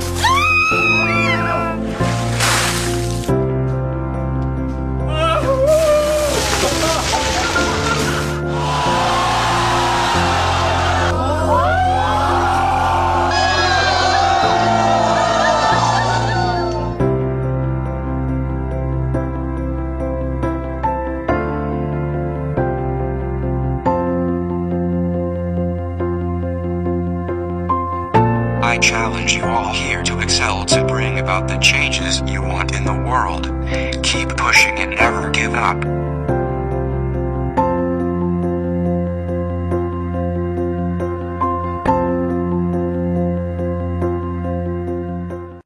No! I challenge you all here to excel to bring about the changes you want in the world. Keep pushing and never give up.